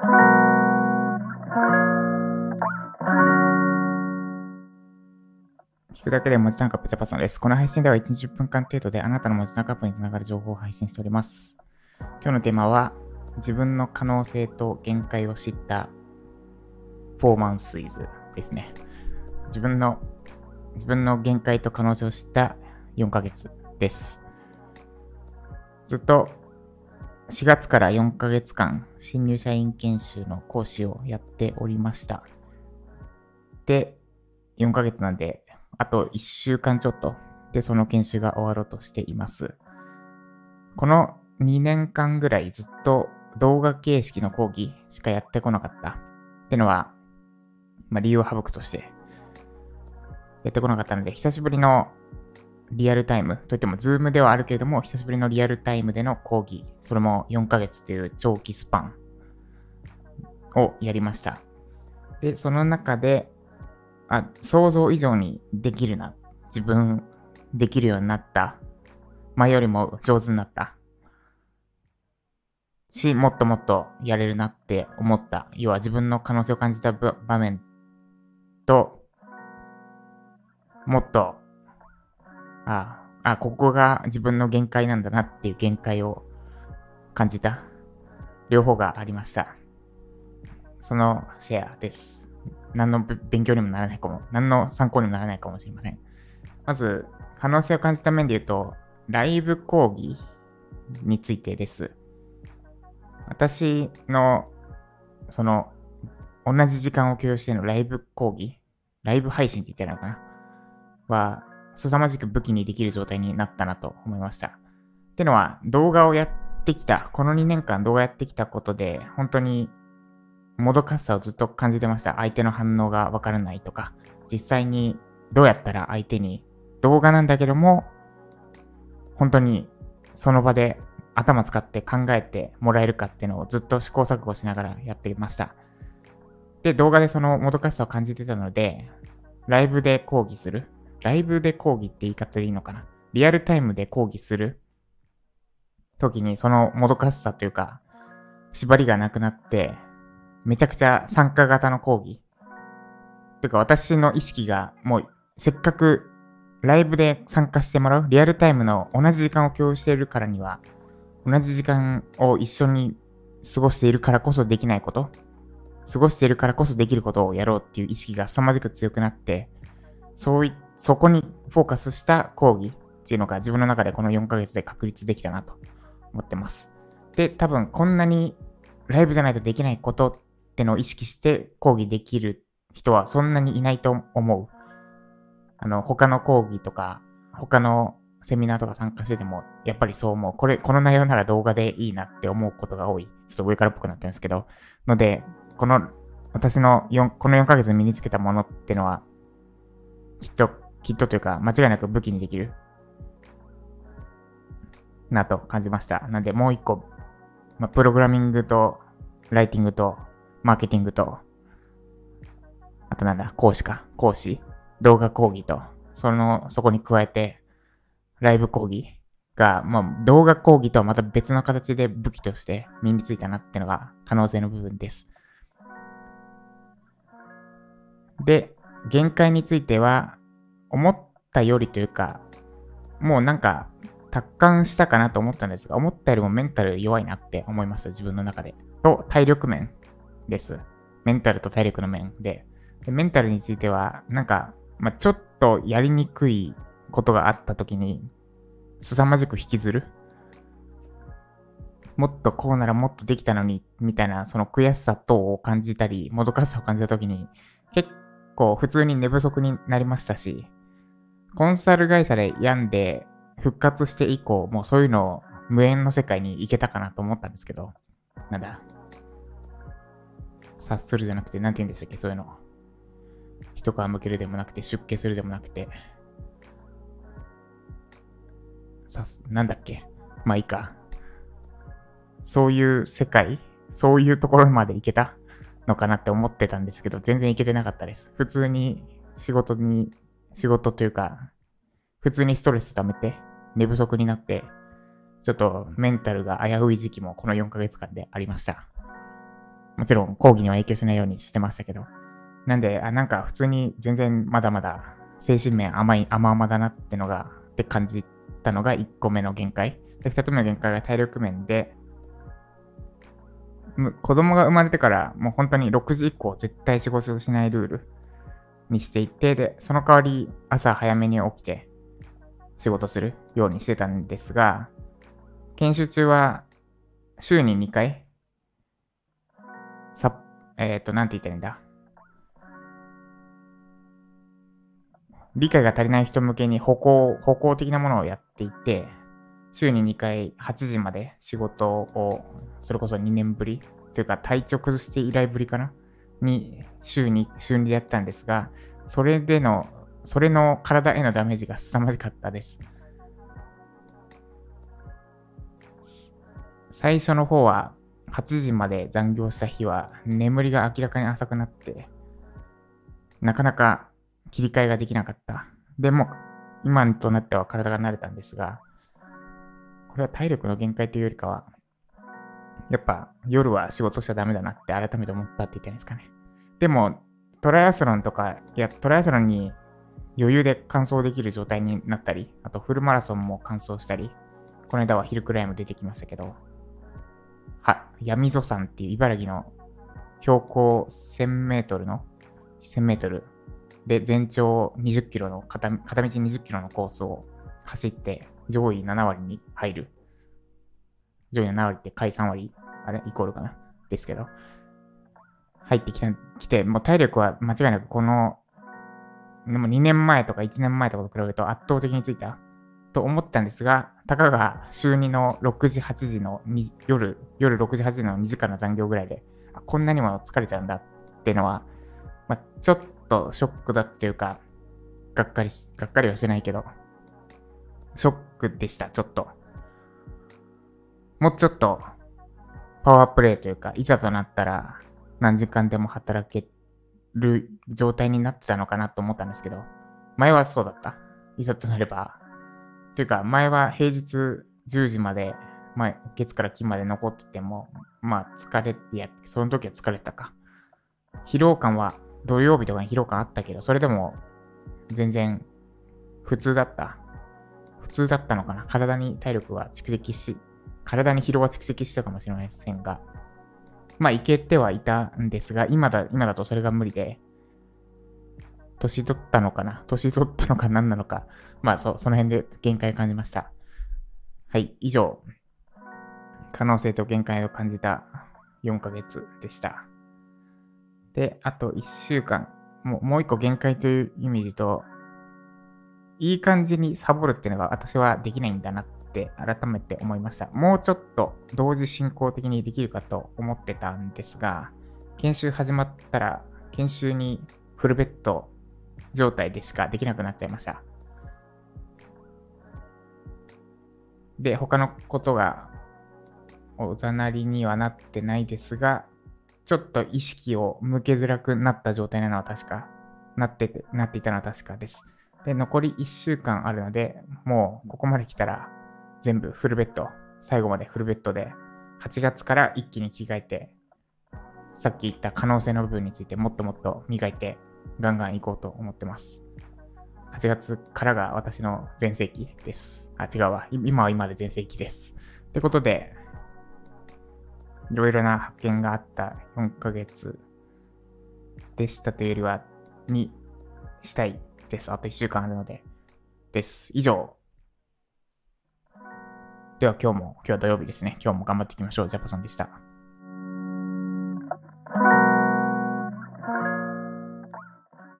聞くだけで文字単価プチャパソンです。この配信では1日10分間程度であなたの文字単価アップにつながる情報を配信しております。今日のテーマは自分の可能性と限界を知ったフォーマンスイズですね。自分の自分の限界と可能性を知った4ヶ月です。ずっと4月から4ヶ月間新入社員研修の講師をやっておりました。で、4ヶ月なんで、あと1週間ちょっとでその研修が終わろうとしています。この2年間ぐらいずっと動画形式の講義しかやってこなかったってのは、まあ、理由を省くとしてやってこなかったので、久しぶりのリアルタイムといっても、ズームではあるけれども、久しぶりのリアルタイムでの講義、それも4ヶ月という長期スパンをやりました。で、その中で、あ、想像以上にできるな。自分できるようになった。前よりも上手になった。し、もっともっとやれるなって思った。要は自分の可能性を感じた場面と、もっとああ、ここが自分の限界なんだなっていう限界を感じた。両方がありました。そのシェアです。何の勉強にもならないかも、何の参考にもならないかもしれません。まず、可能性を感じた面で言うと、ライブ講義についてです。私の、その、同じ時間を共有してのライブ講義、ライブ配信って言ってたのかな？は、凄まじく武器にできる状態になったなと思いました。ってのは、動画をやってきた、この2年間動画やってきたことで、本当にもどかしさをずっと感じてました。相手の反応がわからないとか、実際にどうやったら相手に動画なんだけども、本当にその場で頭使って考えてもらえるかっていうのをずっと試行錯誤しながらやっていました。で、動画でそのもどかしさを感じてたので、ライブで講義する。ライブで講義って言い方でいいのかな？リアルタイムで講義する？時にそのもどかしさというか、縛りがなくなって、めちゃくちゃ参加型の講義。てか私の意識がもうせっかくライブで参加してもらう、リアルタイムの同じ時間を共有しているからには、同じ時間を一緒に過ごしているからこそできないこと、過ごしているからこそできることをやろうっていう意識が凄まじく強くなって、そういったそこにフォーカスした講義っていうのが自分の中でこの4ヶ月で確立できたなと思ってます。で、多分こんなにライブじゃないとできないことってのを意識して講義できる人はそんなにいないと思う。あの、他の講義とか、他のセミナーとか参加してても、やっぱりそう思う。これ、この内容なら動画でいいなって思うことが多い。ちょっと上からっぽくなってるんですけど。ので、この、私の4、この4ヶ月身につけたものってのは、きっときっとというか、間違いなく武器にできる。なと感じました。なんで、もう一個、まあ、プログラミングと、ライティングと、マーケティングと、あとなんだ、講師か。講師。動画講義と、その、そこに加えて、ライブ講義が、まあ、動画講義とはまた別の形で武器として身についたなってのが可能性の部分です。で、限界については、思ったよりというか、もうなんか、達観したかなと思ったんですが、思ったよりもメンタル弱いなって思いました、自分の中で。と、体力面です。メンタルと体力の面で。でメンタルについては、なんか、まあ、ちょっとやりにくいことがあった時に、凄まじく引きずる。もっとこうならもっとできたのに、みたいな、その悔しさ等を感じたり、もどかしさを感じた時に、結構普通に寝不足になりましたし、コンサル会社で病んで復活して以降、もうそういうのを無縁の世界に行けたかなと思ったんですけど、なんだ。察するじゃなくて、なんて言うんでしたっけ、そういうの。一皮向けるでもなくて、出家するでもなくて、さす、なんだっけ。まあいいか。そういう世界そういうところまで行けたのかなって思ってたんですけど、全然行けてなかったです。普通に仕事に仕事というか、普通にストレス溜めて、寝不足になって、ちょっとメンタルが危うい時期もこの4ヶ月間でありました。もちろん講義には影響しないようにしてましたけど。なんで、あなんか普通に全然まだまだ精神面甘い、甘々だなってのが、って感じたのが1個目の限界。で、2つ目の限界が体力面で、子供が生まれてからもう本当に6時以降絶対仕事しないルールにしていて、で、その代わり朝早めに起きて仕事するようにしてたんですが、研修中は週に2回、さ、えっ、ー、と、なんて言ったらいいんだ？理解が足りない人向けに歩行、歩行的なものをやっていて、週に2回8時まで仕事を、それこそ2年ぶりというか体調崩して以来ぶりかなに週に、週にでやったんですが、それでの、それの体へのダメージが凄まじかったです。最初の方は8時まで残業した日は眠りが明らかに浅くなって、なかなか切り替えができなかった。でも、今となっては体が慣れたんですが、これは体力の限界というよりかは、やっぱ夜は仕事しちゃダメだなって改めて思ったって言ったんですかね。でも、トライアスロンとか、いや、トライアスロンに余裕で完走できる状態になったり、あとフルマラソンも完走したり、この間はヒルクライム出てきましたけど、は、闇ぞ山っていう茨城の標高1000メートルの、1000メートルで全長20キロの片、片道20キロのコースを走って上位7割に入る。上位の7割って下位3割あれイコールかな？ですけど。入ってきた、来て、もう体力は間違いなくこの、でも2年前とか1年前とかと比べると圧倒的についたと思ったんですが、たかが週2の6時、8時の夜、夜6時、8時の2時間の残業ぐらいで、こんなにも疲れちゃうんだっていうのは、まあ、ちょっとショックだっていうか、がっかり、がっかりはしてないけど、ショックでした、ちょっと。もうちょっと、パワープレイというか、いざとなったら何時間でも働ける状態になってたのかなと思ったんですけど、前はそうだった。いざとなればというか、前は平日10時まで、まあ、月から金まで残ってても、まあ、疲れてや、その時は疲れたか。疲労感は、土曜日とかに疲労感あったけど、それでも、全然、普通だった。普通だったのかな。体に体力は蓄積し、体に疲労は蓄積したかもしれませんが、まあ、いけてはいたんですが、今だ、今だとそれが無理で、年取ったのかな？年取ったのか何なのか？まあ、そう、その辺で限界感じました。はい、以上。可能性と限界を感じた4ヶ月でした。で、あと1週間。もう、もう1個限界という意味で言うと、いい感じにサボるっていうのが私はできないんだなって改めて思いました。もうちょっと同時進行的にできるかと思ってたんですが、研修始まったら、研修にフルベッド状態でしかできなくなっちゃいました。で、他のことがおざなりにはなってないですが、ちょっと意識を向けづらくなった状態なのは確か、なってて、なっていたのは確かです。で、残り1週間あるので、もうここまで来たら全部フルベッド、最後までフルベッドで、8月から一気に切り替えて、さっき言った可能性の部分についてもっともっと磨いてガンガン行こうと思ってます。8月からが私の全盛期です。あ、違うわ。今は今で全盛期です。ってことで、いろいろな発見があった4ヶ月でしたというよりは、にしたいです。あと1週間あるので。です。以上。では今日も、今日は土曜日ですね。今日も頑張っていきましょう。ジャパソンでした。